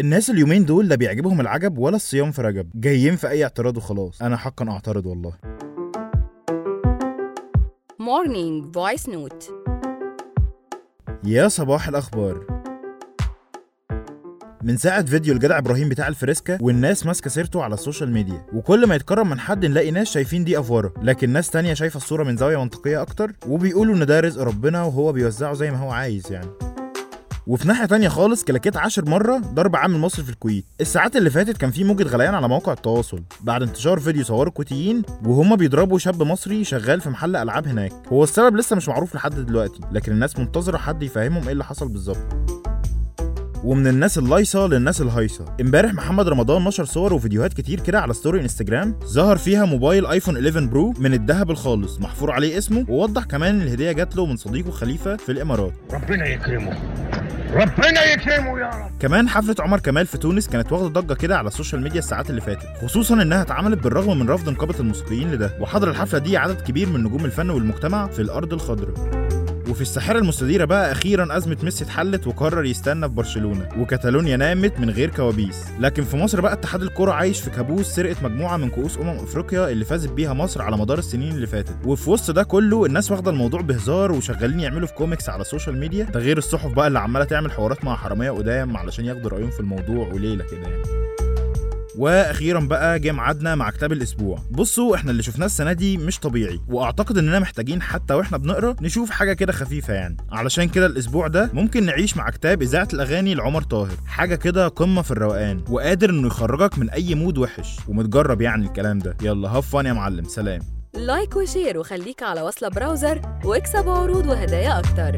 الناس اليومين دول لا بيعجبهم العجب ولا الصيام في رجب. جايين في أي اعتراض وخلاص. أنا حقا أعترض والله. morning voice note يا صباح الأخبار. من ساعة فيديو الجدع إبراهيم بتاع الفريسكا والناس ماسكة سيرته على ال social media. وكل ما يتكرم من حد نلاقي ناس شايفين دي أفورة. لكن ناس تانية شايفة الصورة من زاوية منطقية أكتر وبيقولوا إن ده رزق ربنا وهو بيوزعه زي ما هو عايز يعني. وفي ناحية تانية خالص كلاكيت عاشر مرة ضرب عامل مصري في الكويت. الساعات اللي فاتت كان في موجة غليان على مواقع التواصل. بعد انتشار فيديو صوره الكويتيين وهما بيضربوا شاب مصري شغال في محل ألعاب هناك. هو السبب لسه مش معروف لحد دلوقتي لكن الناس منتظرة حد يفهمهم إيه اللي حصل بالظبط. ومن الناس اللايصة للناس الهايصة. امبارح محمد رمضان نشر صور وفيديوهات كتير كده على story انستجرام ظهر فيها موبايل آيفون 11 برو من الذهب الخالص محفور عليه اسمه ووضح كمان إن الهدية جات له من صديقه خليفة في الإمارات. ربنا يكرمه. ربنا يكرمه يا رب. كمان حفلة عمر كمال في تونس كانت واخدة ضجة كده على ال social media الساعات اللي فاتت خصوصا إنها اتعملت بالرغم من رفض نقابة الموسيقيين لده. وحضر الحفلة دي عدد كبير من نجوم الفن والمجتمع في الأرض الخضراء. وفي الساحرة المستديرة بقى أخيرا أزمة ميسي اتحلت وقرر يستنى في برشلونة وكاتالونيا نامت من غير كوابيس. لكن في مصر بقى اتحاد الكرة عايش في كابوس سرقة مجموعة من كؤوس أمم أفريقيا اللي فازت بيها مصر على مدار السنين اللي فاتت. وفي وسط ده كله الناس واخدة الموضوع بهزار وشغالين يعملوا في كوميكس على ال social media. ده غير الصحف بقى اللي عمالة تعمل حوارات مع حرامية قدام علشان ياخدوا رأيهم في الموضوع وليلة كده يعني. وأخيرا بقى جه ميعادنا مع كتاب الأسبوع. بصوا إحنا اللي شفناه السنة دي مش طبيعي. وأعتقد إننا محتاجين حتى وإحنا بنقرأ نشوف حاجة كده خفيفة يعني. علشان كده الأسبوع ده ممكن نعيش مع كتاب إذاعة الأغاني لعمر طاهر. حاجة كده قمة في الروقان. وقادر إنه يخرجك من أي mood وحش. ومتجرب يعني الكلام ده. يلا have fun يا معلم. سلام. like و share وخليك على وصلة براوزر واكسب عروض وهدايا أكتر.